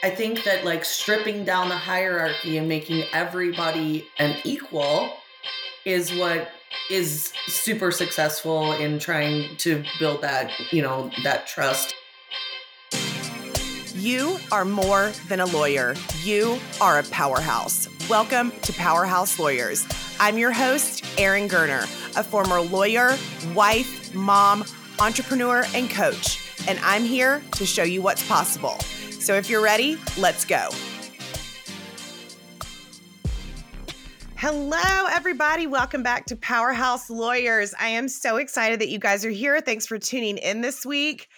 I think that like stripping down the hierarchy and making everybody an equal is what is super successful in trying to build that, you know, that trust. You are more than a lawyer. You are a powerhouse. Welcome to Powerhouse Lawyers. I'm your host, Erin Gerner, a former lawyer, wife, mom, entrepreneur, and coach. And I'm here to show you what's possible. So if you're ready, let's go. Hello, everybody. Welcome back to Powerhouse Lawyers. I am so excited that you guys are here. Thanks for tuning in this week.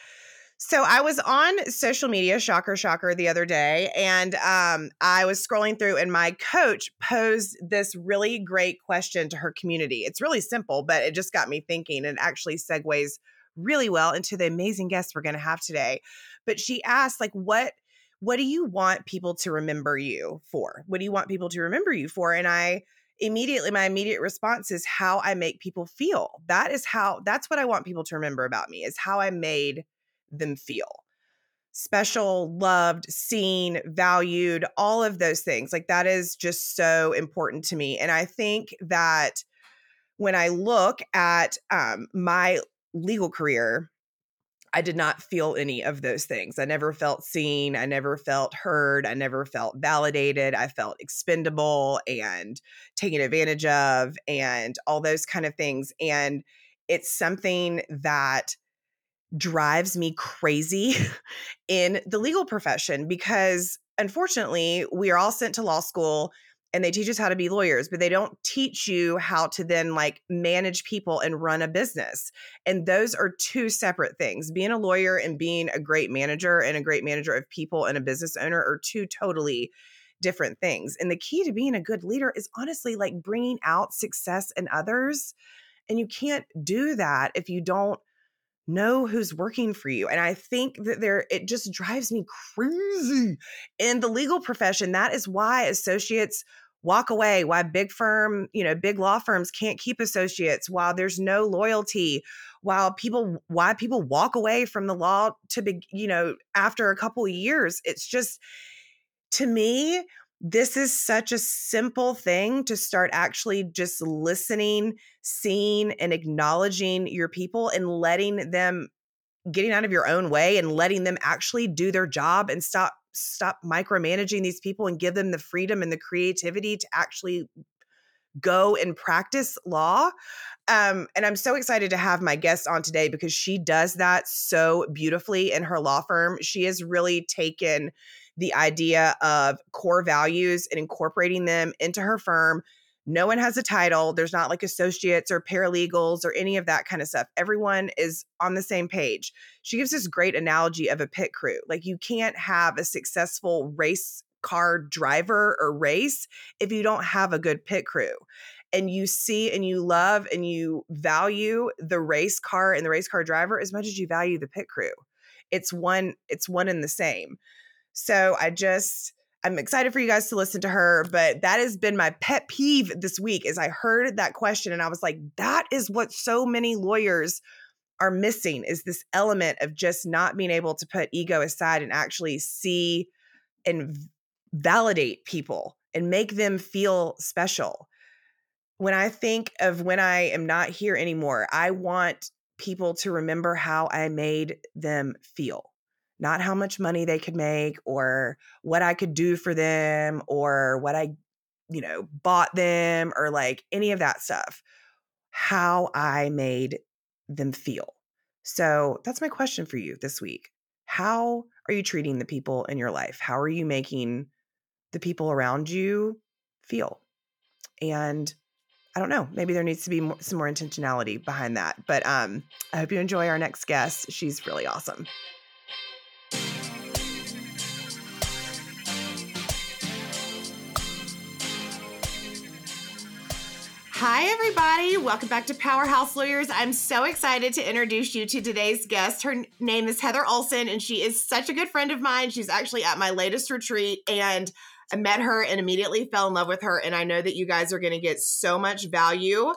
So I was on social media, shocker, shocker, the other day, and um, I was scrolling through, and my coach posed this really great question to her community. It's really simple, but it just got me thinking, and actually segues really well into the amazing guests we're going to have today. But she asked, like, what what do you want people to remember you for? What do you want people to remember you for? And I immediately my immediate response is how I make people feel. That is how that's what I want people to remember about me is how I made them feel. Special, loved, seen, valued, all of those things. Like that is just so important to me. And I think that when I look at um, my legal career, I did not feel any of those things. I never felt seen. I never felt heard. I never felt validated. I felt expendable and taken advantage of and all those kind of things. And it's something that drives me crazy in the legal profession because unfortunately, we are all sent to law school and they teach us how to be lawyers, but they don't teach you how to then like manage people and run a business. And those are two separate things. Being a lawyer and being a great manager and a great manager of people and a business owner are two totally different things. And the key to being a good leader is honestly like bringing out success in others. And you can't do that if you don't know who's working for you. And I think that there, it just drives me crazy in the legal profession. That is why associates walk away, why big firm, you know, big law firms can't keep associates, while there's no loyalty, while people, why people walk away from the law to be, you know, after a couple of years. It's just, to me, this is such a simple thing to start actually just listening, seeing, and acknowledging your people and letting them getting out of your own way and letting them actually do their job and stop stop micromanaging these people and give them the freedom and the creativity to actually go and practice law. Um, and I'm so excited to have my guest on today because she does that so beautifully in her law firm. She has really taken the idea of core values and incorporating them into her firm. No one has a title. There's not like associates or paralegals or any of that kind of stuff. Everyone is on the same page. She gives this great analogy of a pit crew. Like you can't have a successful race car driver or race if you don't have a good pit crew and you see and you love and you value the race car and the race car driver as much as you value the pit crew it's one it's one and the same so I just I'm excited for you guys to listen to her, but that has been my pet peeve this week is I heard that question and I was like, that is what so many lawyers are missing is this element of just not being able to put ego aside and actually see and validate people and make them feel special. When I think of when I am not here anymore, I want people to remember how I made them feel not how much money they could make or what I could do for them or what I, you know, bought them or like any of that stuff. How I made them feel. So that's my question for you this week. How are you treating the people in your life? How are you making the people around you feel? And I don't know, maybe there needs to be more, some more intentionality behind that. But um, I hope you enjoy our next guest. She's really awesome. Hi, everybody. Welcome back to Powerhouse Lawyers. I'm so excited to introduce you to today's guest. Her name is Heather Olson, and she is such a good friend of mine. She's actually at my latest retreat, and I met her and immediately fell in love with her. And I know that you guys are going to get so much value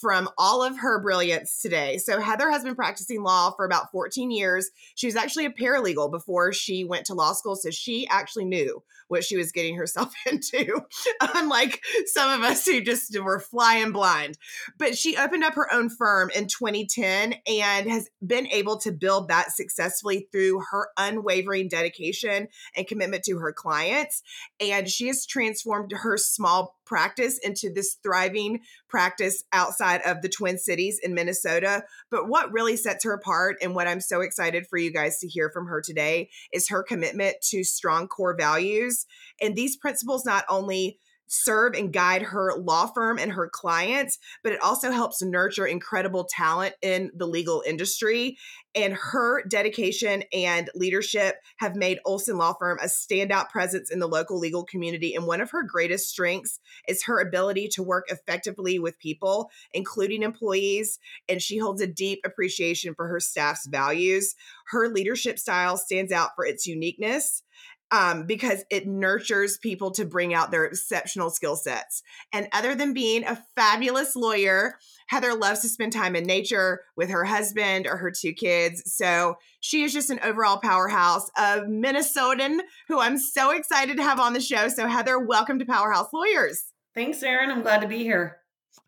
from all of her brilliance today. So, Heather has been practicing law for about 14 years. She was actually a paralegal before she went to law school. So, she actually knew what she was getting herself into, unlike some of us who just were flying blind. But she opened up her own firm in 2010 and has been able to build that successfully through her unwavering dedication and commitment to her clients. And she has transformed her small practice into this thriving practice outside of the Twin Cities in Minnesota. But what really sets her apart and what I'm so excited for you guys to hear from her today is her commitment to strong core values. And these principles not only serve and guide her law firm and her clients, but it also helps nurture incredible talent in the legal industry. And her dedication and leadership have made Olson Law Firm a standout presence in the local legal community. And one of her greatest strengths is her ability to work effectively with people, including employees. And she holds a deep appreciation for her staff's values. Her leadership style stands out for its uniqueness um, because it nurtures people to bring out their exceptional skill sets. And other than being a fabulous lawyer, Heather loves to spend time in nature with her husband or her two kids. So she is just an overall powerhouse of Minnesotan who I'm so excited to have on the show. So, Heather, welcome to Powerhouse Lawyers. Thanks, Erin. I'm glad to be here.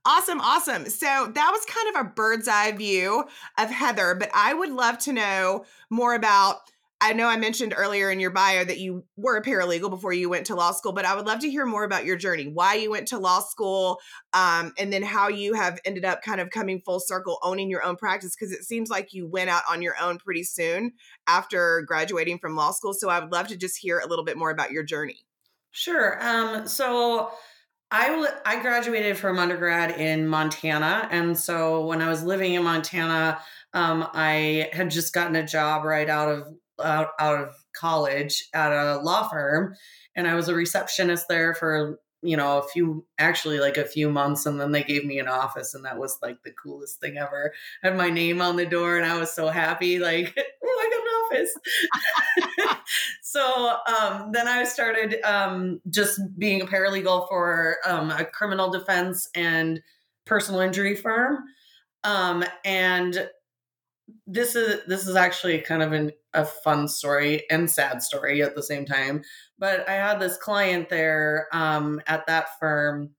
Awesome, awesome. So that was kind of a bird's eye view of Heather, but I would love to know more about I know I mentioned earlier in your bio that you were a paralegal before you went to law school, but I would love to hear more about your journey, why you went to law school, um, and then how you have ended up kind of coming full circle owning your own practice. Because it seems like you went out on your own pretty soon after graduating from law school. So I would love to just hear a little bit more about your journey. Sure. Um, so I, w- I graduated from undergrad in Montana. And so when I was living in Montana, um, I had just gotten a job right out of out, out of college at a law firm and I was a receptionist there for you know a few actually like a few months and then they gave me an office and that was like the coolest thing ever. I had my name on the door and I was so happy like oh I got an office. So um, then I started um, just being a paralegal for um, a criminal defense and personal injury firm um, and this is this is actually kind of an, a fun story and sad story at the same time. But I had this client there um, at that firm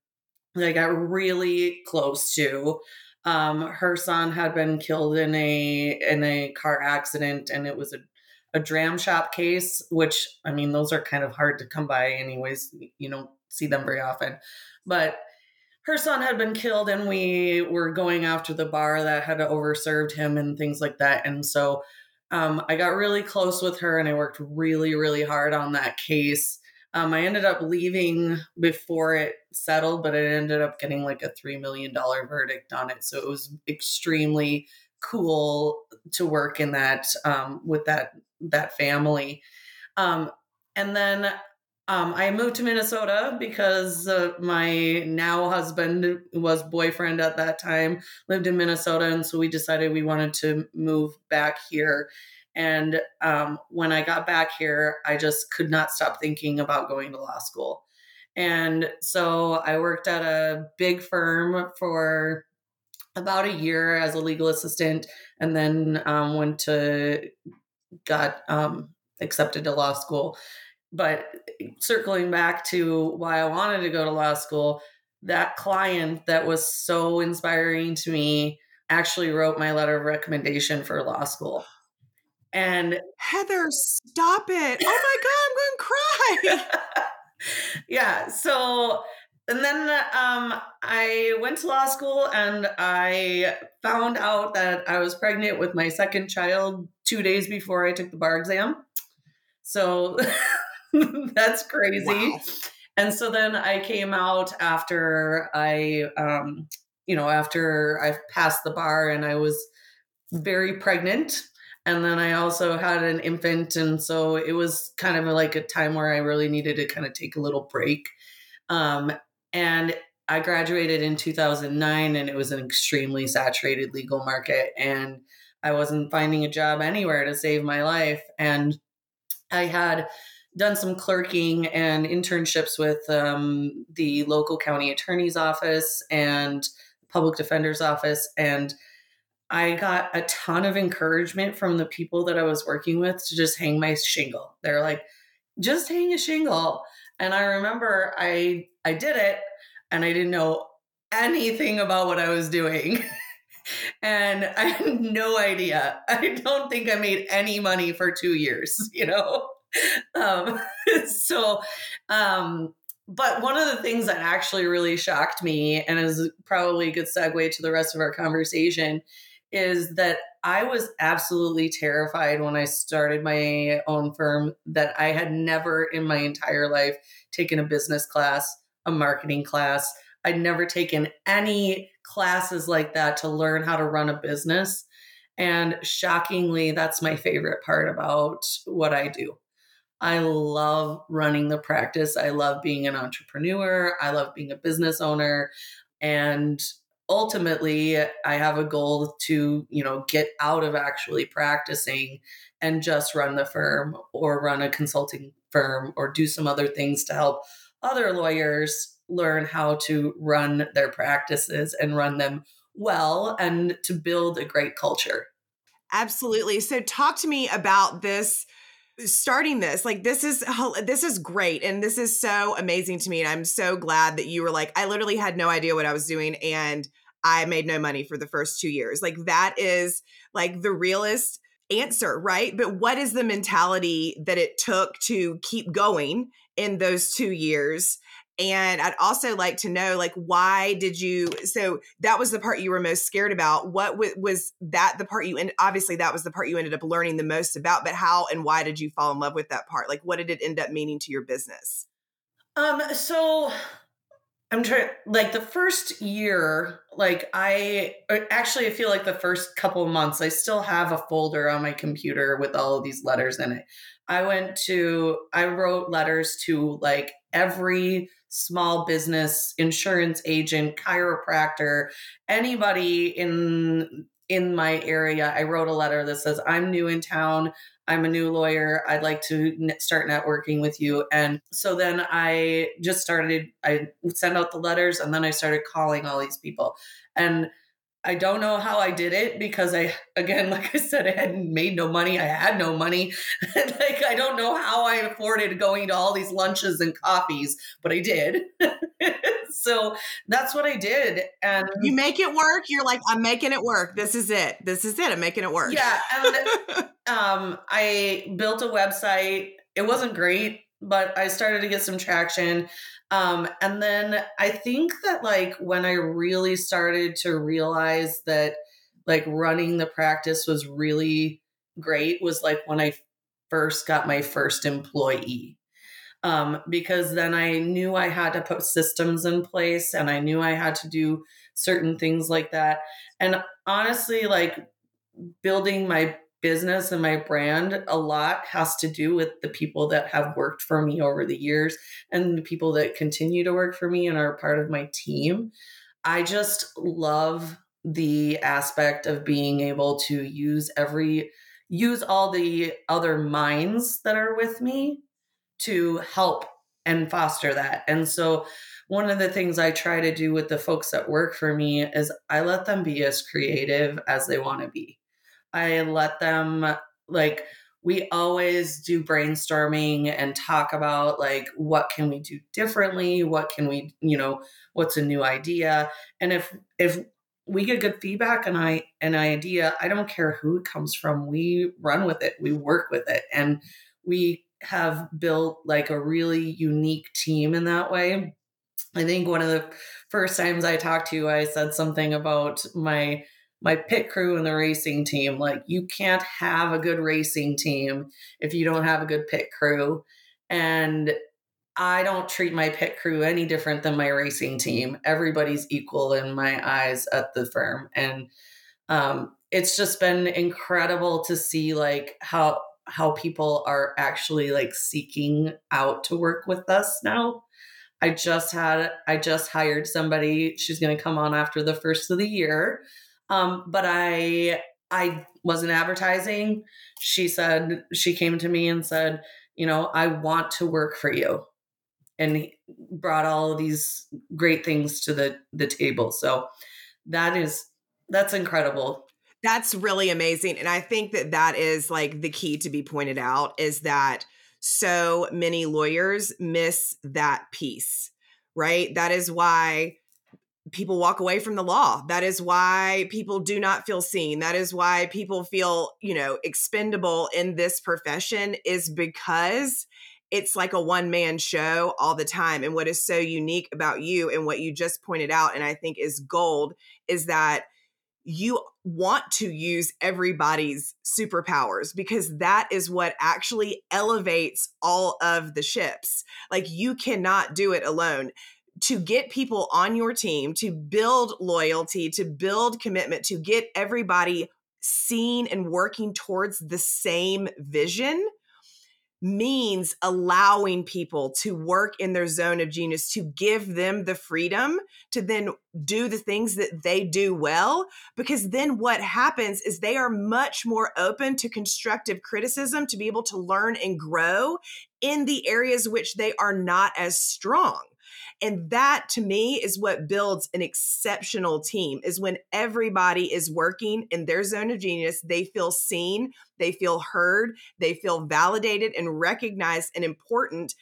that I got really close to. Um, her son had been killed in a in a car accident, and it was a a dram shop case, which I mean, those are kind of hard to come by, anyways. You don't see them very often, but her son had been killed and we were going after the bar that had overserved him and things like that. And so um, i got really close with her and i worked really really hard on that case. Um, i ended up leaving before it settled but it ended up getting like a $3 million verdict on it. So it was extremely cool to work in that um, with that that family. Um, and then um, I moved to Minnesota because uh, my now husband was boyfriend at that time lived in Minnesota, and so we decided we wanted to move back here. And um, when I got back here, I just could not stop thinking about going to law school. And so I worked at a big firm for about a year as a legal assistant, and then um, went to got um, accepted to law school but circling back to why I wanted to go to law school, that client that was so inspiring to me actually wrote my letter of recommendation for law school. And Heather, stop it. Oh my God, I'm going to cry. yeah. So, and then um, I went to law school and I found out that I was pregnant with my second child two days before I took the bar exam. So That's crazy. Wow. And so then I came out after I, um, you know, after I passed the bar and I was very pregnant. And then I also had an infant. And so it was kind of like a time where I really needed to kind of take a little break. Um, and I graduated in 2009 and it was an extremely saturated legal market. And I wasn't finding a job anywhere to save my life. And I had done some clerking and internships with um, the local county attorney's office and public defender's office and I got a ton of encouragement from the people that I was working with to just hang my shingle. They're like, just hang a shingle. And I remember I I did it and I didn't know anything about what I was doing. and I had no idea. I don't think I made any money for 2 years, you know. Um, so um but one of the things that actually really shocked me and is probably a good segue to the rest of our conversation is that I was absolutely terrified when I started my own firm that I had never in my entire life taken a business class, a marketing class. I'd never taken any classes like that to learn how to run a business. And shockingly, that's my favorite part about what I do. I love running the practice. I love being an entrepreneur. I love being a business owner. And ultimately i have a goal to you know get out of actually practicing and just run the firm or run a consulting firm or do some other things to help other lawyers learn how to run their practices and run them well and to build a great culture absolutely so talk to me about this starting this like this is this is great and this is so amazing to me and i'm so glad that you were like i literally had no idea what i was doing and i made no money for the first two years. Like that is like the realest answer right? But what is the mentality that it took to keep going in those two years and I'd also like to know, like, why did you? So that was the part you were most scared about. What w- was that the part you? And obviously, that was the part you ended up learning the most about. But how and why did you fall in love with that part? Like, what did it end up meaning to your business? Um. So I'm trying. Like the first year, like I uh, actually I feel like the first couple of months, I still have a folder on my computer with all of these letters in it. I went to. I wrote letters to like every small business, insurance agent, chiropractor, anybody in in my area. I wrote a letter that says, "I'm new in town. I'm a new lawyer. I'd like to start networking with you." And so then I just started. I sent out the letters, and then I started calling all these people, and I don't know how I did it because I, again, like I said, I hadn't made no money. I had no money. like, I don't know how I afforded going to all these lunches and coffees, but I did. so that's what I did. And you make it work. You're like, I'm making it work. This is it. This is it. I'm making it work. Yeah. And um, I built a website. It wasn't great, but I started to get some traction. Um, and then I think that like when I really started to realize that like running the practice was really great was like when I first got my first employee. Um, because then I knew I had to put systems in place and I knew I had to do certain things like that. And honestly, like building my business and my brand, a lot has to do with the people that have worked for me over the years and the people that continue to work for me and are part of my team. I just love the aspect of being able to use every use all the other minds that are with me to help and foster that. And so one of the things I try to do with the folks that work for me is I let them be as creative as they want to be. I let them like we always do brainstorming and talk about like what can we do differently? What can we you know what's a new idea? And if if we get good feedback and i an idea i don't care who it comes from we run with it we work with it. And we have built like a really unique team in that way. I think one of the first times i talked to you i said something about my my pit crew and the racing team. Like, you can't have a good racing team if you don't have a good pit crew. And I don't treat my pit crew any different than my racing team. Everybody's equal in my eyes at the firm. And um, it's just been incredible to see like how how people are actually like seeking out to work with us now. I just had I just hired somebody. She's going to come on after the first of the year um, but I I wasn't advertising. She said she came to me and said, you know, I want to work for you, and brought all of these great things to the the table. So that is that's incredible that's really amazing and i think that that is like the key to be pointed out is that so many lawyers miss that piece right that is why people walk away from the law. That is why people do not feel seen. That is why people feel, you know, expendable in this profession is because it's like a one man show all the time. And what is so unique about you and what you just pointed out, and I think is gold, is that you want to use everybody's superpowers because that is what actually elevates all of the ships. Like you cannot do it alone to get people on your team, to build loyalty, to build commitment, to get everybody seen and working towards the same vision means allowing people to work in their zone of genius, to give them the freedom to then do the things that they do well. Because then what happens is they are much more open to constructive criticism to be able to learn and grow in the areas which they are not as strong. And that to me is what builds an exceptional team is when everybody is working in their zone of genius, they feel seen, they feel heard, they feel validated and recognized and important.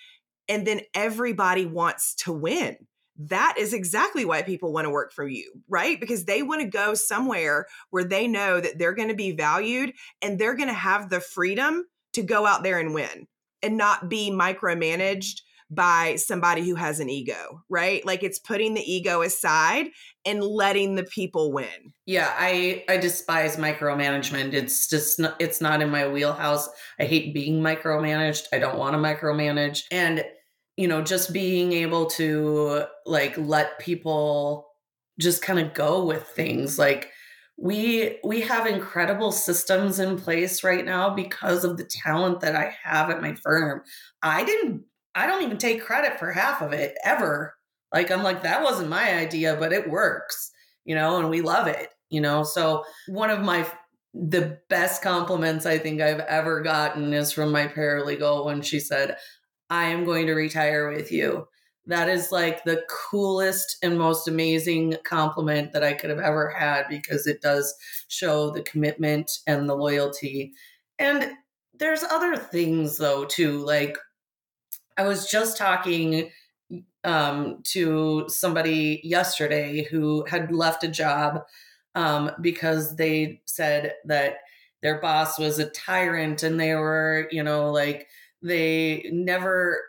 And then everybody wants to win that is exactly why people want to work for you, right? Because they want to go somewhere where they know that they're going to be valued and they're going to have the freedom to go out there and win and not be micromanaged by somebody who has an ego, right? Like it's putting the ego aside and letting the people win. Yeah, I I despise micromanagement. It's just not, it's not in my wheelhouse. I hate being micromanaged. I don't want to micromanage. And you know, just being able to like let people just kind of go with things like we we have incredible systems in place right now because of the talent that I have at my firm. I didn't I don't even take credit for half of it ever. Like I'm like that wasn't my idea, but it works, you know, and we love it, you know. So one of my the best compliments I think I've ever gotten is from my paralegal when she said, "I am going to retire with you." That is like the coolest and most amazing compliment that I could have ever had because it does show the commitment and the loyalty. And there's other things though too, like I was just talking um, to somebody yesterday who had left a job um, because they said that their boss was a tyrant and they were, you know, like they never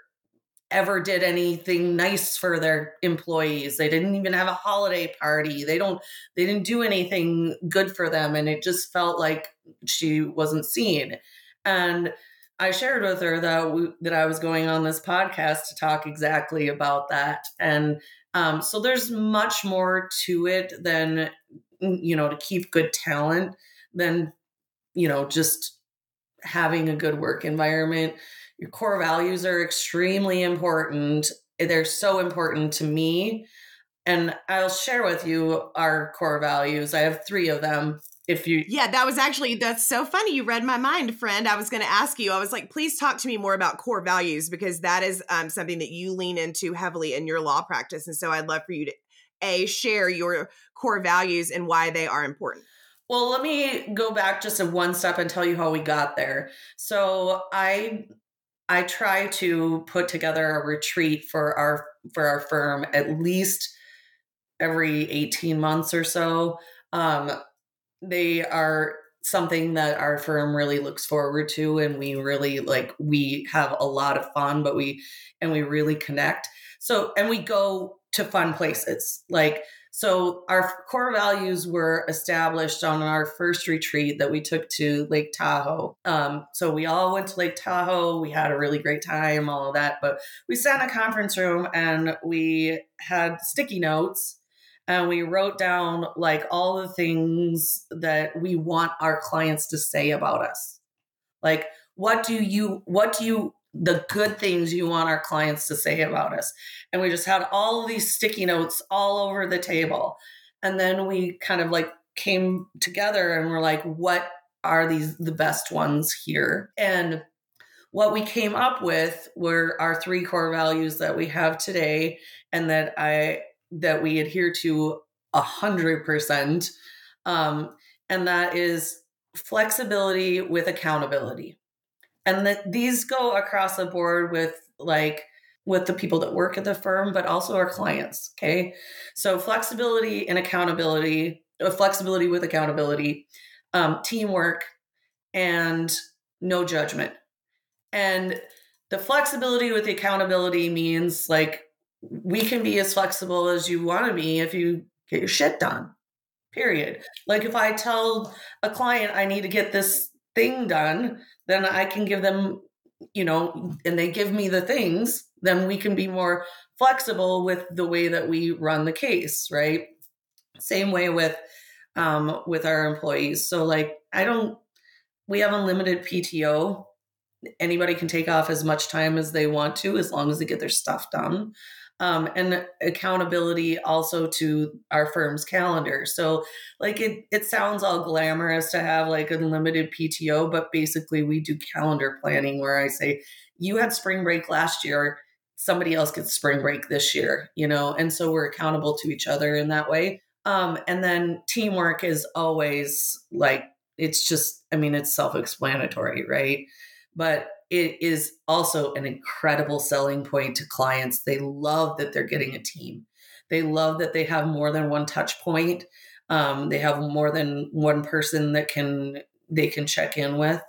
ever did anything nice for their employees. They didn't even have a holiday party. They don't they didn't do anything good for them and it just felt like she wasn't seen. And I shared with her that that I was going on this podcast to talk exactly about that, and um, so there's much more to it than mm, you know to keep good talent than you know just having a good work environment. Your core values are extremely important. They're so important to me, and I'll share with you our core values. I have three of them if you yeah that was actually that's so funny you read my mind friend. I was going to ask you i was like please talk to me more about core values because that is um, something that you lean into heavily in your law practice and so i'd love for you to a share your core values and why they are important. Well let me go back just a one step and tell you how we got there. So i i try to put together a retreat for our for our firm at least every 18 months or so. Um, they are something that our firm really looks forward to and we really like we have a lot of fun but we and we really connect. So and we go to fun places like so our core values were established on our first retreat that we took to lake tahoe. Um, so we all went to lake tahoe we had a really great time all of that but we sat in a conference room and we had sticky notes and we wrote down like all the things that we want our clients to say about us. Like what do you what do you the good things you want our clients to say about us. And we just had all of these sticky notes all over the table. And then we kind of like came together and we're like what are these the best ones here? And what we came up with were our three core values that we have today and that I that we adhere to a hundred percent. Um, and that is flexibility with accountability. And that these go across the board with like with the people that work at the firm, but also our clients. Okay. So flexibility and accountability, uh, flexibility with accountability, um, teamwork, and no judgment. And the flexibility with the accountability means like we can be as flexible as you want to be if you get your shit done. Period. Like if I tell a client I need to get this thing done, then I can give them, you know, and they give me the things, then we can be more flexible with the way that we run the case, right? Same way with um with our employees. So like I don't we have unlimited PTO. Anybody can take off as much time as they want to as long as they get their stuff done. Um, and accountability also to our firm's calendar. So, like, it, it sounds all glamorous to have like unlimited PTO, but basically, we do calendar planning where I say, you had spring break last year, somebody else gets spring break this year, you know, and so we're accountable to each other in that way. Um, and then teamwork is always like it's just i mean it's self-explanatory right but it is also an incredible selling point to clients. They love that they're getting a team. They love that they have more than one touch point. Um, they have more than one person that can they can check in with.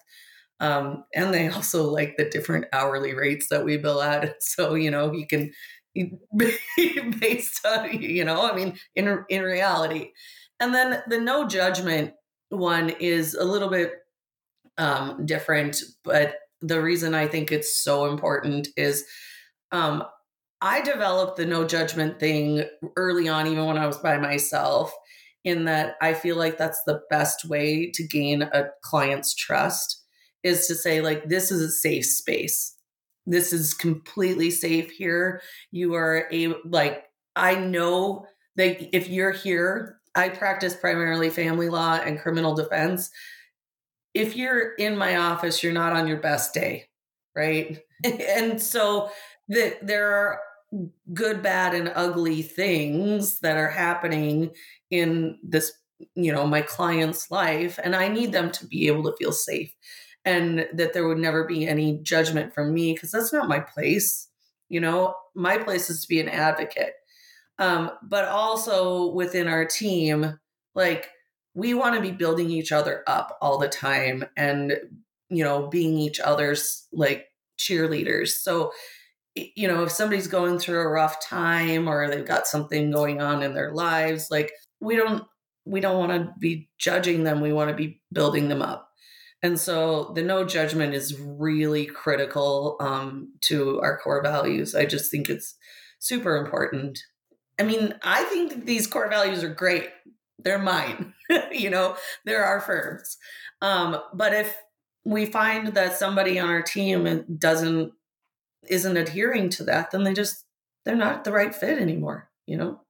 Um, and they also like the different hourly rates that we bill at. So you know you can based on you know i mean in in reality. And then the no judgment one is a little bit um, different, but the reason I think it's so important is um, I developed the no judgment thing early on, even when I was by myself, in that I feel like that's the best way to gain a client's trust is to say, like, this is a safe space. This is completely safe here. You are a, like, I know that if you're here, I practice primarily family law and criminal defense. If you're in my office, you're not on your best day, right? and so the, there are good, bad, and ugly things that are happening in this, you know, my client's life. And I need them to be able to feel safe and that there would never be any judgment from me because that's not my place. You know, my place is to be an advocate um, but also within our team, like we want to be building each other up all the time and, you know, being each other's like cheerleaders. So, you know, if somebody's going through a rough time or they've got something going on in their lives, like we don't we don't want to be judging them. We want to be building them up. And so the no judgment is really critical um, to our core values. I just think it's super important. I mean, I think these core values are great. They're mine. you know, there are firms. Um, but if we find that somebody on our team doesn't isn't adhering to that, then they just they're not the right fit anymore, you know?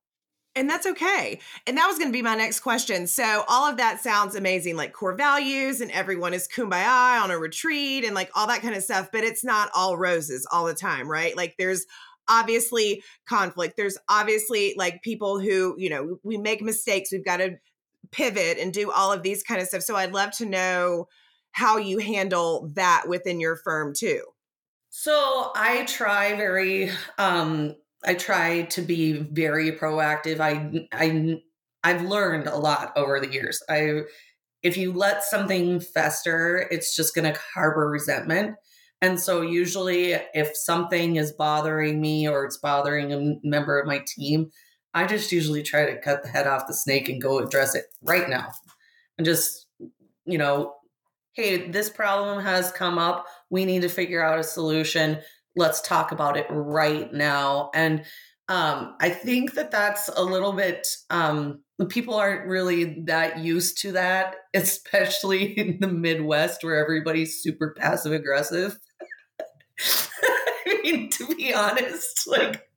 And that's okay. And that was going to be my next question. So, all of that sounds amazing, like core values, and everyone is kumbaya on a retreat and like all that kind of stuff. But it's not all roses all the time, right? Like, there's obviously conflict. There's obviously like people who, you know, we make mistakes. We've got to pivot and do all of these kind of stuff. So I'd love to know how you handle that within your firm too. So I try very um I try to be very proactive. I I I've learned a lot over the years. I if you let something fester, it's just going to harbor resentment. And so, usually, if something is bothering me or it's bothering a member of my team, I just usually try to cut the head off the snake and go address it right now. And just, you know, hey, this problem has come up. We need to figure out a solution. Let's talk about it right now. And um, I think that that's a little bit, um, people aren't really that used to that, especially in the Midwest where everybody's super passive aggressive. To be honest, like,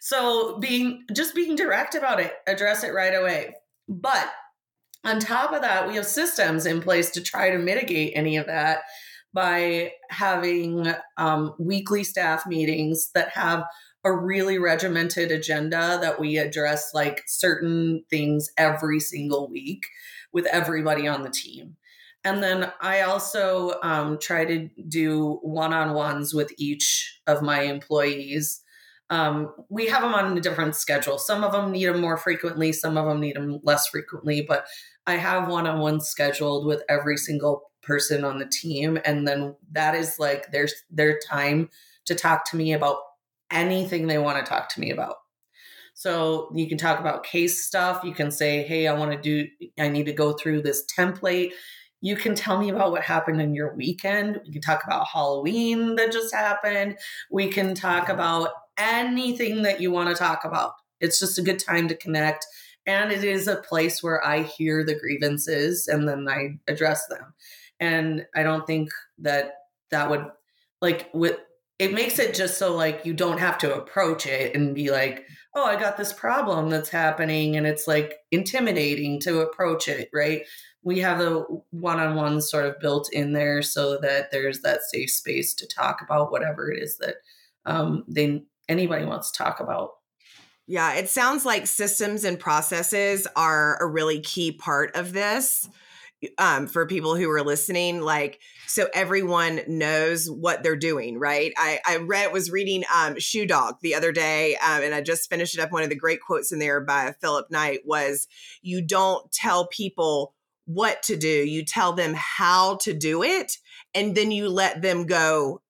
so being just being direct about it, address it right away. But on top of that, we have systems in place to try to mitigate any of that. by having um, weekly staff meetings that have a really regimented agenda that we address like certain things every single week with everybody on the team. And then I also um, try to do one on ones with each of my employees. Um, we have them on a different schedule. Some of them need them more frequently, some of them need them less frequently, but I have one on one scheduled with every single person on the team. And then that is like their, their time to talk to me about anything they want to talk to me about. So you can talk about case stuff. You can say, hey, I want to do, I need to go through this template. You can tell me about what happened in your weekend. We can talk about Halloween that just happened. We can talk about anything that you want to talk about. It's just a good time to connect. And it is a place where I hear the grievances and then I address them. And I don't think that that would, like, with, it makes it just so like you don't have to approach it and be like, oh, I got this problem that's happening. And it's like intimidating to approach it, right? We have the one on one sort of built in there so that there's that safe space to talk about whatever it is that um, they anybody wants to talk about. Yeah, it sounds like systems and processes are a really key part of this um, for people who are listening, like so everyone knows what they're doing, right? I, I read was reading um, Shoe Dog the other day, um, and I just finished it up. One of the great quotes in there by Philip Knight was, "You don't tell people what to do; you tell them how to do it, and then you let them go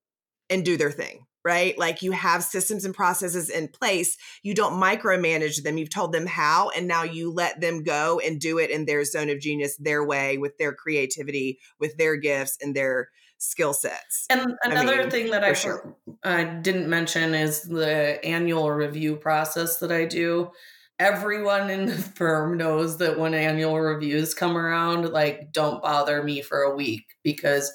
and do their thing." right? Like you have systems and processes in place. You don't micromanage them. You've told them how, and now you let them go and do it in their zone of genius, their way, with their creativity, with their gifts and their skill sets. And another I mean, thing that I, sure. I uh, didn't mention is the annual review process that I do. Everyone in the firm knows that when annual reviews come around, like, don't bother me for a week because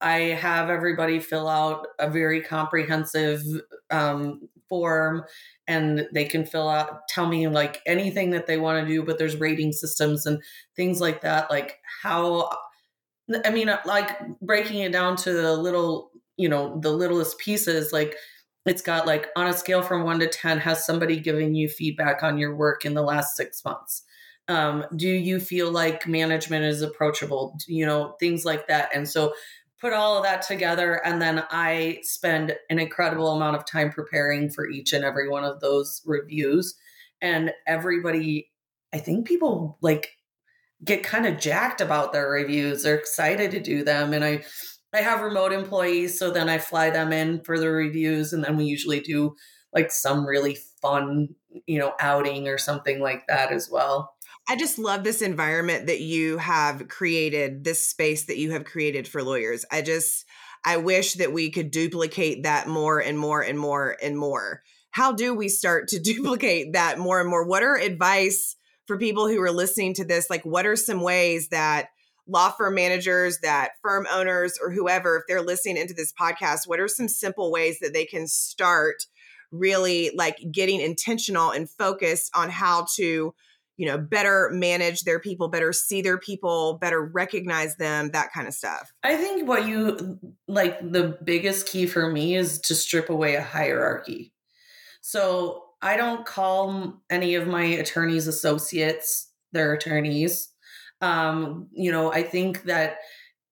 I have everybody fill out a very comprehensive um, form and they can fill out, tell me like anything that they want to do, but there's rating systems and things like that. Like how, I mean, like breaking it down to the little, you know, the littlest pieces, like it's got like on a scale from one to 10, has somebody given you feedback on your work in the last six months? Um, do you feel like management is approachable? You know, things like that. And so put all of that together and then i spend an incredible amount of time preparing for each and every one of those reviews and everybody i think people like get kind of jacked about their reviews they're excited to do them and i i have remote employees so then i fly them in for the reviews and then we usually do like some really fun you know outing or something like that as well I just love this environment that you have created, this space that you have created for lawyers. I just, I wish that we could duplicate that more and more and more and more. How do we start to duplicate that more and more? What are advice for people who are listening to this? Like, what are some ways that law firm managers, that firm owners, or whoever, if they're listening into this podcast, what are some simple ways that they can start really like getting intentional and focused on how to you know, better manage their people, better see their people, better recognize them, that kind of stuff. I think what you like the biggest key for me is to strip away a hierarchy. So I don't call any of my attorneys associates their attorneys. Um, you know, I think that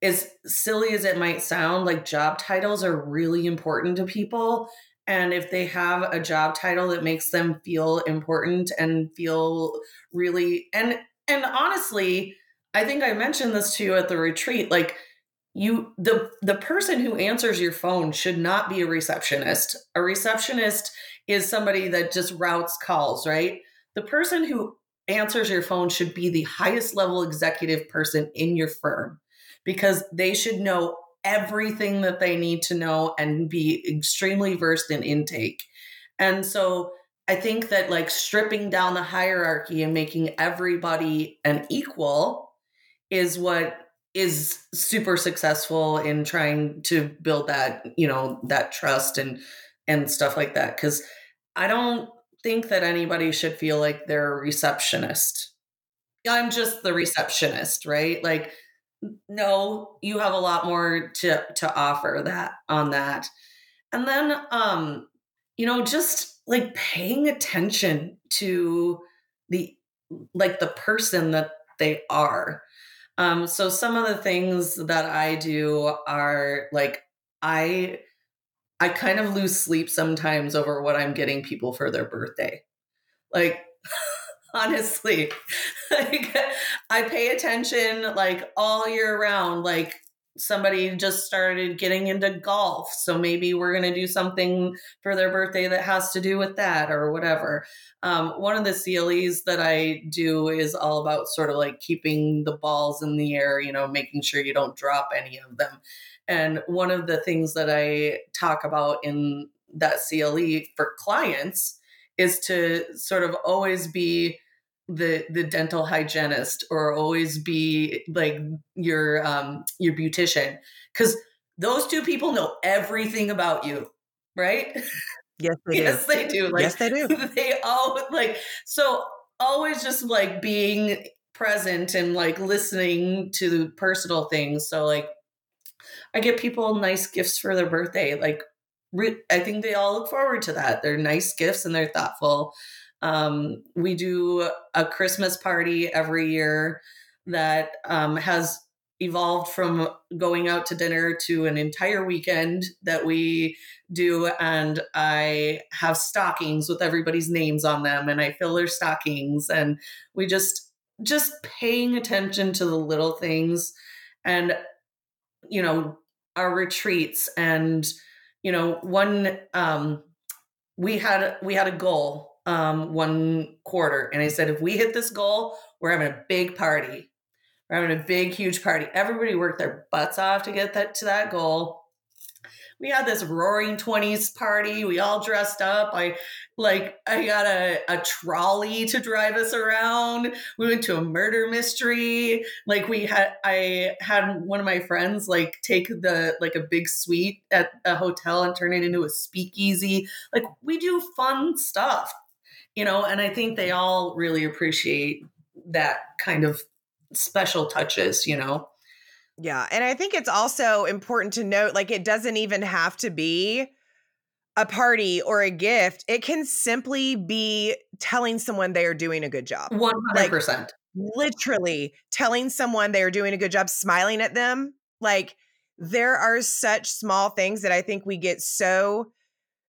as silly as it might sound, like job titles are really important to people and if they have a job title that makes them feel important and feel really and and honestly i think i mentioned this to you at the retreat like you the the person who answers your phone should not be a receptionist. A receptionist is somebody that just routes calls right? The person who answers your phone should be the highest level executive person in your firm because they should know everything that they need to know and be extremely versed in intake. And so I think that like stripping down the hierarchy and making everybody an equal is what is super successful in trying to build that, you know, that trust and and stuff like that cuz I don't think that anybody should feel like they're a receptionist. I'm just the receptionist, right? Like no, you have a lot more to to offer that on that. And then um, you know, just like paying attention to the like the person that they are. Um, so some of the things that I do are like I I kind of lose sleep sometimes over what I'm getting people for their birthday. Like honestly, like I pay attention like all year round. Like somebody just started getting into golf, so maybe we're going to do something for their birthday that has to do with that or whatever. Um, one of the CLEs that I do is all about sort of like keeping the balls in the air, you know, making sure you don't drop any of them. And one of the things that I talk about in that CLE for clients is to sort of always be the the dental hygienist or always be like your um your beautician cuz those two people know everything about you, right? Yes, they yes, do. they do. Like, yes, they do. They all like so always just like being present and like listening to personal things. So like I get people nice gifts for their birthday. Like re- I think they all look forward to that. They're nice gifts and they're thoughtful. Um, we do a Christmas party every year that um, has evolved from going out to dinner to an entire weekend that we do and i have stockings with everybody's names on them and i fill their stockings and we just just paying attention to the little things and you know our retreats and you know one um we had we had a goal um one quarter and i said if we hit this goal we're having a big party we're having a big, huge party. Everybody worked their butts off to get that to that goal. We had this roaring 20s party. We all dressed up. I like I got a, a trolley to drive us around. We went to a murder mystery. Like we had I had one of my friends like take the like a big suite at a hotel and turn it into a speakeasy. Like we do fun stuff, you know, and I think they all really appreciate that kind of special touches, you know? Yeah. And I think it's also important to note like, it doesn't even have to be a party or a gift. It can simply be telling someone they are doing a good job. 100%. Like, literally telling someone they are doing a good job, smiling at them. Like, there are such small things that I think we get so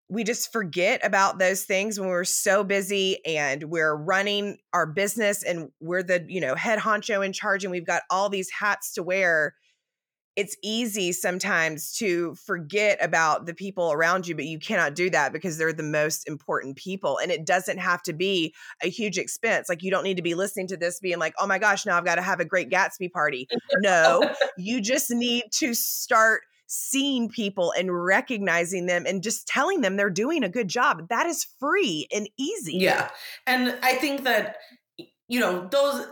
we just forget about those things when we're so busy and we're running our business and we're the you know head honcho in charge and we've got all these hats to wear it's easy sometimes to forget about the people around you but you cannot do that because they're the most important people and it doesn't have to be a huge expense like you don't need to be listening to this being like oh my gosh now i've got to have a great gatsby party. No you just need to start seeing people and recognizing them and just telling them they're doing a good job. That is free and easy. Yeah. And I think that, you know, those,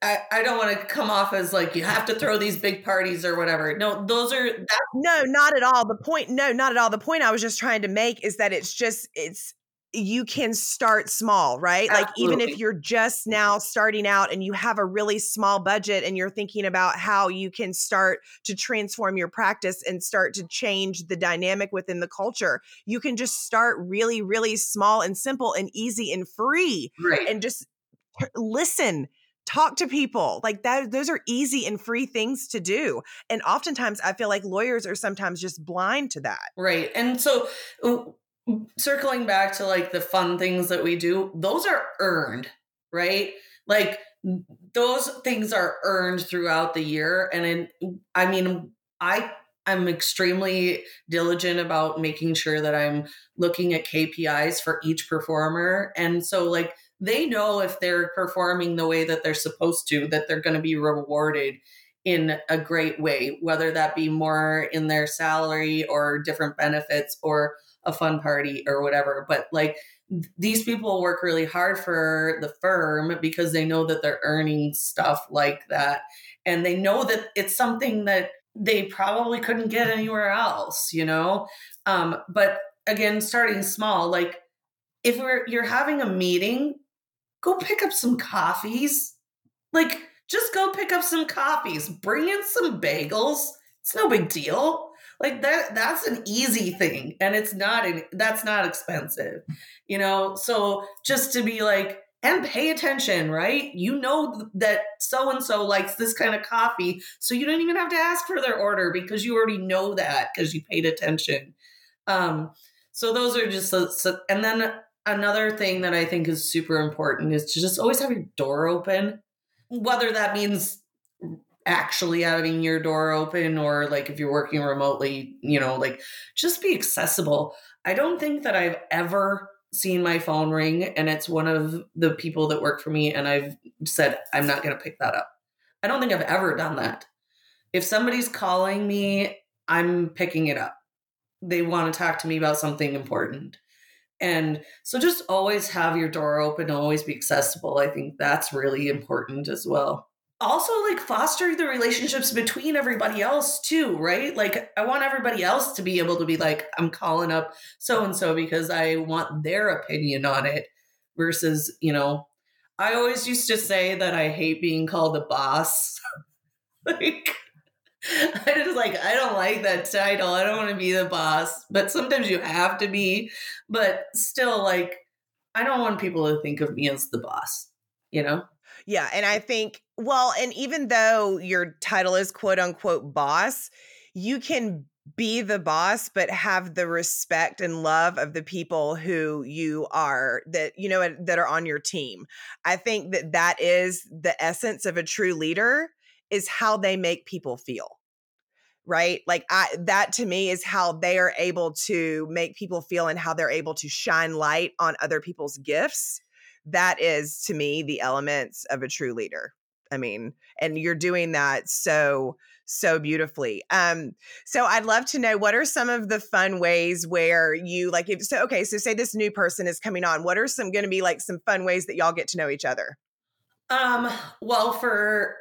I, I don't want to come off as like you have to throw these big parties or whatever. No, those are that. No, not at all. The point, no, not at all. The point I was just trying to make is that it's just, it's, you can start small, right? Absolutely. Like even if you're just now starting out and you have a really small budget and you're thinking about how you can start to transform your practice and start to change the dynamic within the culture, you can just start really really small and simple and easy and free right. and just listen talk to people like that those are easy and free things to do and oftentimes i feel like lawyers are sometimes just blind to that right and so uh, circling back to like the fun things that we do, those are earned, right? Like those things are earned throughout the year. And in, I mean, I I'm extremely diligent about making sure that I'm looking at KPIs for each performer. And so like they know if they're performing the way that they're supposed to, that they're going to be rewarded in a great way, whether that be more in their salary or different benefits or a fun party or whatever. But like these people work really hard for the firm because they know that they're earning stuff like that. And they know that it's something that they probably couldn't get anywhere else, you know? Um, but again, starting small, like if we're you're having a meeting, go pick up some coffees. Like Just go pick up some coffees, bring in some bagels. It's no big deal. Like that that's an easy thing and it's not an, that's not expensive. You know, so just to be like and pay attention, right? You know that so and so likes this kind of coffee, so you don't even have to ask for their order because you already know that because you paid attention. Um, so those are just so, and then another thing that I think is super important is to just always have your door open, whether that means actually having your door open or like if you're working remotely, you know, like just be accessible. I don't think that I've ever seen my phone ring and it's one of the people that work for me and I've said I'm not going to pick that up. I don't think I've ever done that. If somebody's calling me, I'm picking it up. They want to talk to me about something important. And so just always have your door open, always be accessible. I think that's really important as well also like fostering the relationships between everybody else too right like i want everybody else to be able to be like i'm calling up so and so because i want their opinion on it versus you know i always used to say that i hate being called a boss like I just like I don't like that title. I don't want to be the boss, but sometimes you have to be. But still, like I don't want people to think of me as the boss. You know? Yeah. And I mm. think, well, and even though your title is quote unquote boss, you can be the boss but have the respect and love of the people who you are that you know that are on your team i think that that is the essence of a true leader is how they make people feel right like i that to me is how they are able to make people feel and how they're able to shine light on other people's gifts that is to me the elements of a true leader i mean and you're doing that so so beautifully um so i'd love to know what are some of the fun ways where you like if so okay so say this new person is coming on what are some going to be like some fun ways that y'all get to know each other um well for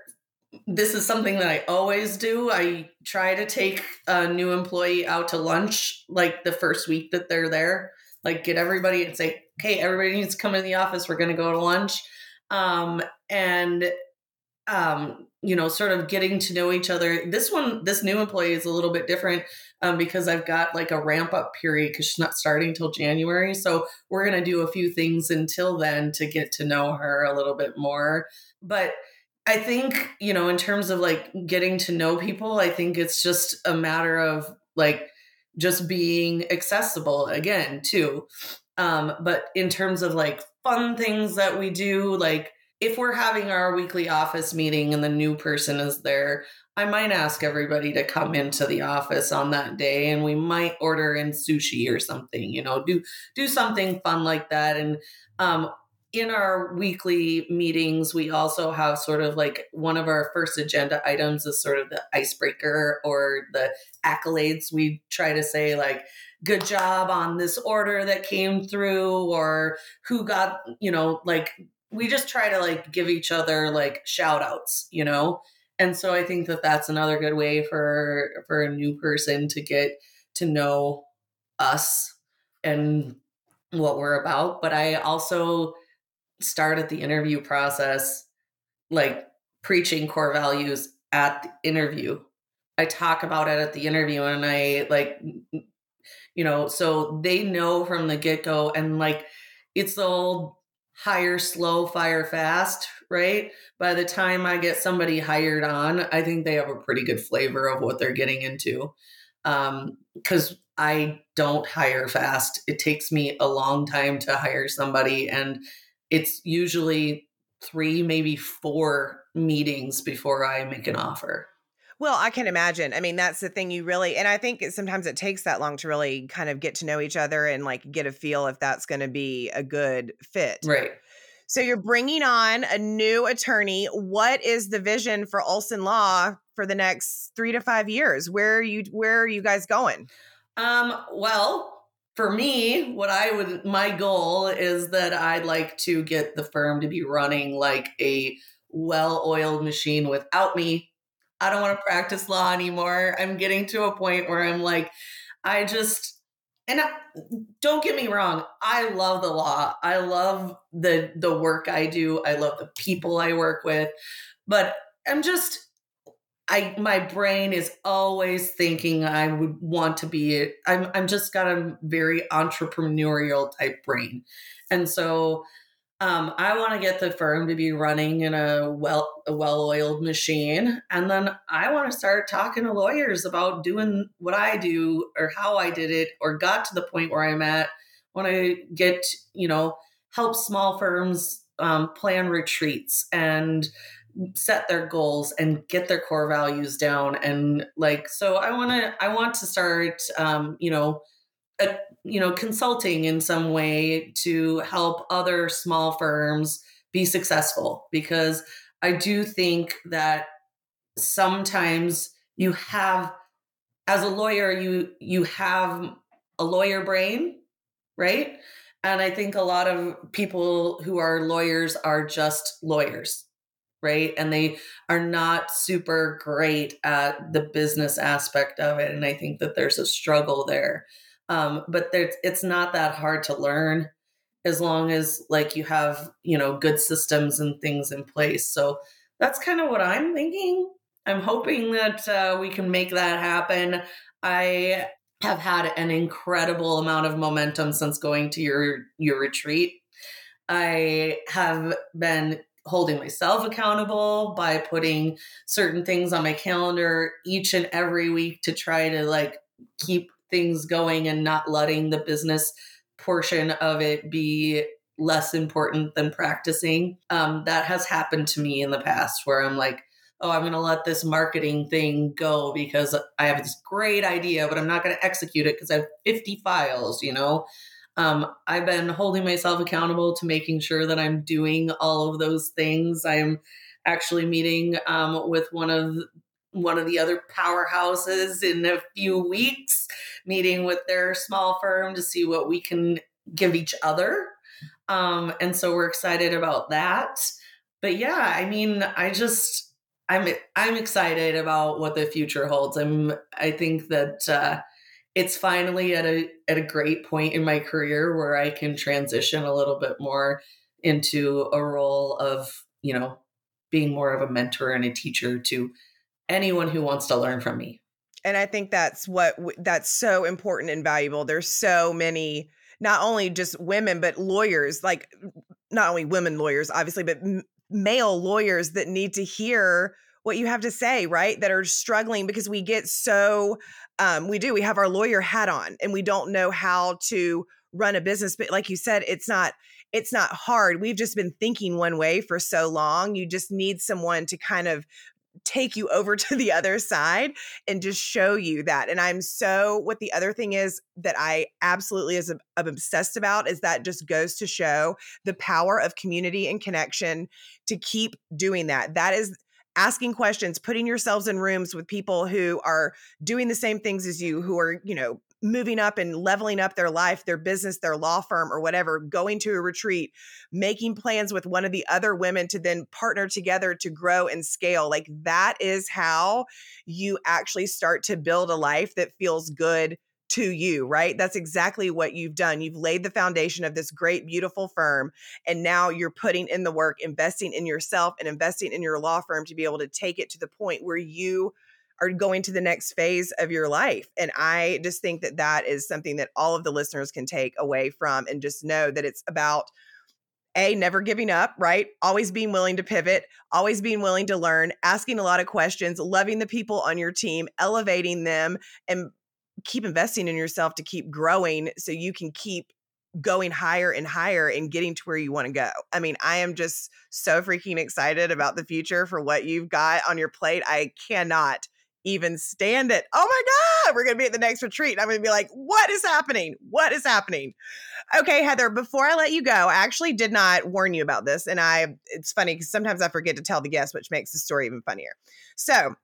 this is something that I always do. I try to take a new employee out to lunch like the first week that they're there like get everybody and say, okay, everybody needs to come in the office. We're going to go to lunch. Um, and, um, you know, sort of getting to know each other. This one, this new employee is a little bit different um, because I've got like a ramp up period because she's not starting until January. So we're going to do a few things until then to get to know her a little bit more. But I think, you know, in terms of like getting to know people, I think it's just a matter of like just being accessible again too um but in terms of like fun things that we do like if we're having our weekly office meeting and the new person is there i might ask everybody to come into the office on that day and we might order in sushi or something you know do do something fun like that and um in our weekly meetings, we also have sort of like one of our first agenda items is sort of the icebreaker or the accolades. We try to say, like, good job on this order that came through, or who got, you know, like, we just try to like give each other like shout outs, you know? And so I think that that's another good way for for a new person to get to know us and what we're about. But I also start at the interview process like preaching core values at the interview. I talk about it at the interview and I like you know, so they know from the get-go and like it's the old hire slow, fire fast, right? By the time I get somebody hired on, I think they have a pretty good flavor of what they're getting into. Um, cuz I don't hire fast. It takes me a long time to hire somebody and it's usually three, maybe four meetings before I make an offer. Well, I can imagine. I mean, that's the thing you really, and I think it, sometimes it takes that long to really kind of get to know each other and like get a feel if that's going to be a good fit. Right. So you're bringing on a new attorney. What is the vision for Olson Law for the next three to five years? Where are you? Where are you guys going? Um. Well, for me, what I would, my goal is that I'd like to get the firm to be running like a well oiled machine without me. I don't want to practice law anymore. I'm getting to a point where I'm like, I just, and I, don't get me wrong, I love the law. I love the the work I do. I love the people I work with. but I'm just I my brain is always thinking I would want to be I'm I'm just got a very entrepreneurial type brain. And so um, I want to get the firm to be running in a well a well-oiled machine and then I want to start talking to lawyers about doing what I do or how I did it or got to the point where I'm at when I get, you know, help small firms um, plan retreats and set their goals and get their core values down and like so i want to i want to start um you know a, you know consulting in some way to help other small firms be successful because i do think that sometimes you have as a lawyer you you have a lawyer brain right and i think a lot of people who are lawyers are just lawyers right? And they are not super great at the business aspect of it. And I think that there's a struggle there. Um, but it's not that hard to learn as long as like you have, you know, good systems and things in place. So that's kind of what I'm thinking. I'm hoping that uh, we can make that happen. I have had an incredible amount of momentum since going to your your retreat. I have been holding myself accountable by putting certain things on my calendar each and every week to try to like keep things going and not letting the business portion of it be less important than practicing. Um, that has happened to me in the past where I'm like, oh, I'm going to let this marketing thing go because I have this great idea, but I'm not going to execute it because I have 50 files, you know? um, I've been holding myself accountable to making sure that I'm doing all of those things. I'm actually meeting um, with one of one of the other powerhouses in a few weeks, meeting with their small firm to see what we can give each other. Um, and so we're excited about that. But yeah, I mean, I just I'm I'm excited about what the future holds. I'm I think that uh, it's finally at a at a great point in my career where I can transition a little bit more into a role of, you know, being more of a mentor and a teacher to anyone who wants to learn from me. And I think that's what that's so important and valuable. There's so many not only just women but lawyers, like not only women lawyers obviously, but m- male lawyers that need to hear what you have to say, right? That are struggling because we get so um, we do. We have our lawyer hat on, and we don't know how to run a business. But like you said, it's not it's not hard. We've just been thinking one way for so long. You just need someone to kind of take you over to the other side and just show you that. And I'm so what the other thing is that I absolutely is am obsessed about is that just goes to show the power of community and connection to keep doing that. That is asking questions, putting yourselves in rooms with people who are doing the same things as you, who are, you know, moving up and leveling up their life, their business, their law firm, or whatever, going to a retreat, making plans with one of the other women to then partner together to grow and scale. Like that is how you actually start to build a life that feels good to you, right? That's exactly what you've done. You've laid the foundation of this great, beautiful firm. And now you're putting in the work, investing in yourself and investing in your law firm to be able to take it to the point where you are going to the next phase of your life. And I just think that that is something that all of the listeners can take away from and just know that it's about a never giving up right always being willing to pivot always being willing to learn asking a lot of questions loving the people on your team elevating them and keep investing in yourself to keep growing so you can keep going higher and higher and getting to where you want to go. I mean, I am just so freaking excited about the future for what you've got on your plate. I cannot even stand it. Oh my God, we're going to be at the next retreat. I'm going to be like, what is happening? What is happening? Okay, Heather, before I let you go, I actually did not warn you about this. And I, it's funny because sometimes I forget to tell the guests, which makes the story even funnier. So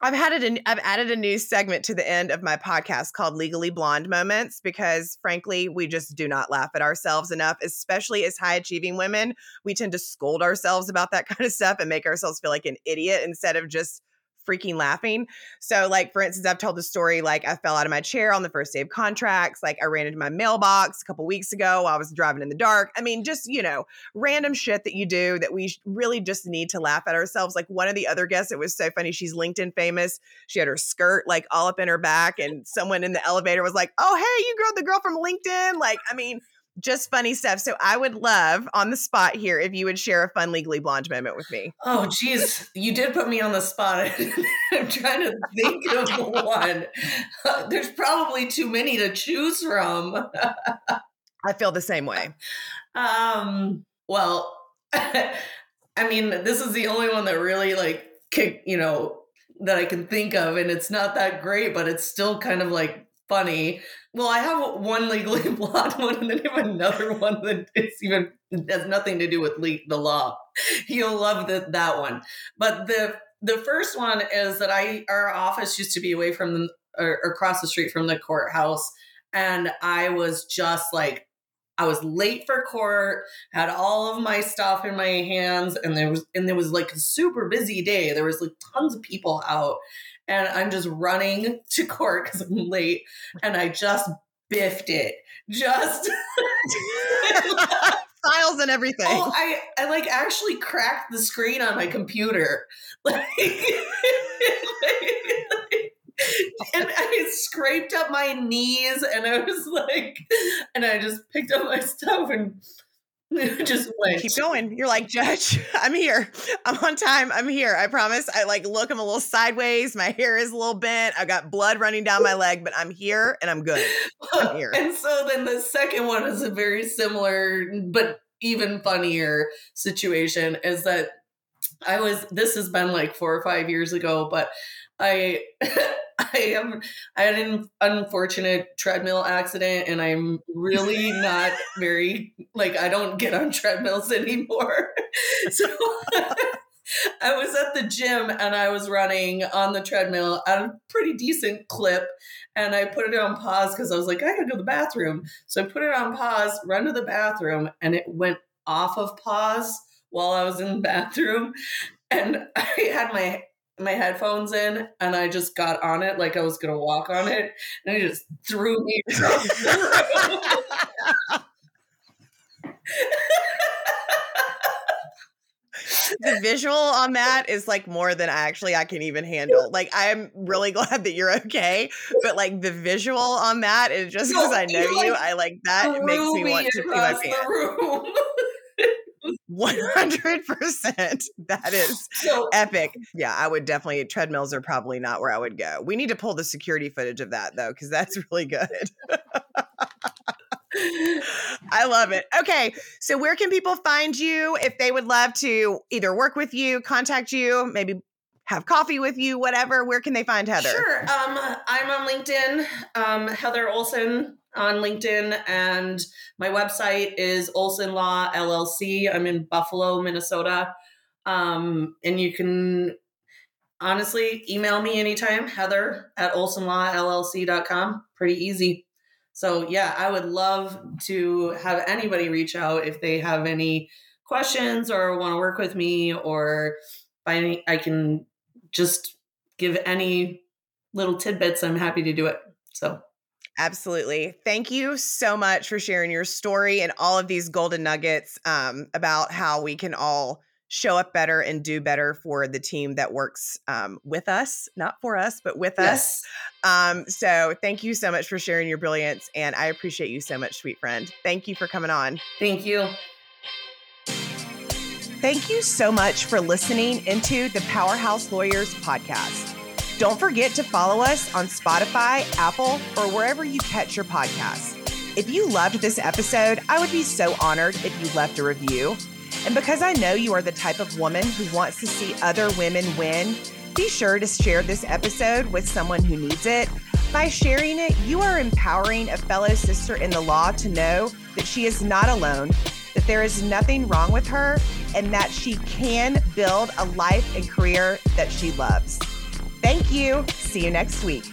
I've added I've added a new segment to the end of my podcast called Legally Blonde Moments because frankly, we just do not laugh at ourselves enough, especially as high achieving women. We tend to scold ourselves about that kind of stuff and make ourselves feel like an idiot instead of just freaking laughing. So, like, for instance, I've told the story like I fell out of my chair on the first day of contracts. Like, I ran into my mailbox a couple weeks ago while I was driving in the dark. I mean, just, you know, random shit that you do that we really just need to laugh at ourselves. Like, one of the other guests, it was so funny. She's LinkedIn famous. She had her skirt like all up in her back, and someone in the elevator was like, Oh, hey, you girl, the girl from LinkedIn. Like, I mean, just funny stuff. So I would love on the spot here if you would share a fun legally blonde moment with me. Oh, geez, you did put me on the spot. I'm trying to think of one. There's probably too many to choose from. I feel the same way. Um. Well, I mean, this is the only one that really like kick, you know, that I can think of, and it's not that great, but it's still kind of like funny. Well, I have one legally blonde one, and then I have another one that is even has nothing to do with le- the law. You'll love the, that one. But the the first one is that I our office used to be away from the, or, or across the street from the courthouse, and I was just like I was late for court, had all of my stuff in my hands, and there was and there was like a super busy day. There was like tons of people out and I'm just running to court because I'm late, and I just biffed it. Just files and everything. Oh, I I like actually cracked the screen on my computer, like, and I scraped up my knees, and I was like, and I just picked up my stuff and just went. Keep going. You're like, Judge, I'm here. I'm on time. I'm here. I promise. I like look, I'm a little sideways. My hair is a little bent. I've got blood running down my leg, but I'm here and I'm good. I'm here. and so then the second one is a very similar, but even funnier situation is that I was, this has been like four or five years ago, but I I am I had an unfortunate treadmill accident and I'm really not very like I don't get on treadmills anymore. so I was at the gym and I was running on the treadmill at a pretty decent clip. And I put it on pause because I was like, I gotta go to the bathroom. So I put it on pause, run to the bathroom, and it went off of pause while I was in the bathroom. And I had my my headphones in and I just got on it like I was gonna walk on it and it just threw me the visual on that is like more than I actually I can even handle. Like I'm really glad that you're okay, but like the visual on that is just because I know you, I like that makes me want to pee my pants. 100%. That is so, epic. Yeah, I would definitely, treadmills are probably not where I would go. We need to pull the security footage of that though, because that's really good. I love it. Okay. So, where can people find you if they would love to either work with you, contact you, maybe have coffee with you, whatever? Where can they find Heather? Sure. Um, I'm on LinkedIn, um, Heather Olson on LinkedIn, and my website is Olson Law LLC. I'm in Buffalo, Minnesota. Um, and you can honestly email me anytime, Heather at olsonlawllc.com. Pretty easy. So, yeah, I would love to have anybody reach out if they have any questions or want to work with me or by I can just give any little tidbits. I'm happy to do it. So, Absolutely. Thank you so much for sharing your story and all of these golden nuggets um, about how we can all show up better and do better for the team that works um, with us, not for us, but with yes. us. Um, so thank you so much for sharing your brilliance. And I appreciate you so much, sweet friend. Thank you for coming on. Thank you. Thank you so much for listening into the Powerhouse Lawyers podcast. Don't forget to follow us on Spotify, Apple, or wherever you catch your podcasts. If you loved this episode, I would be so honored if you left a review. And because I know you are the type of woman who wants to see other women win, be sure to share this episode with someone who needs it. By sharing it, you are empowering a fellow sister in the law to know that she is not alone, that there is nothing wrong with her, and that she can build a life and career that she loves. Thank you. See you next week.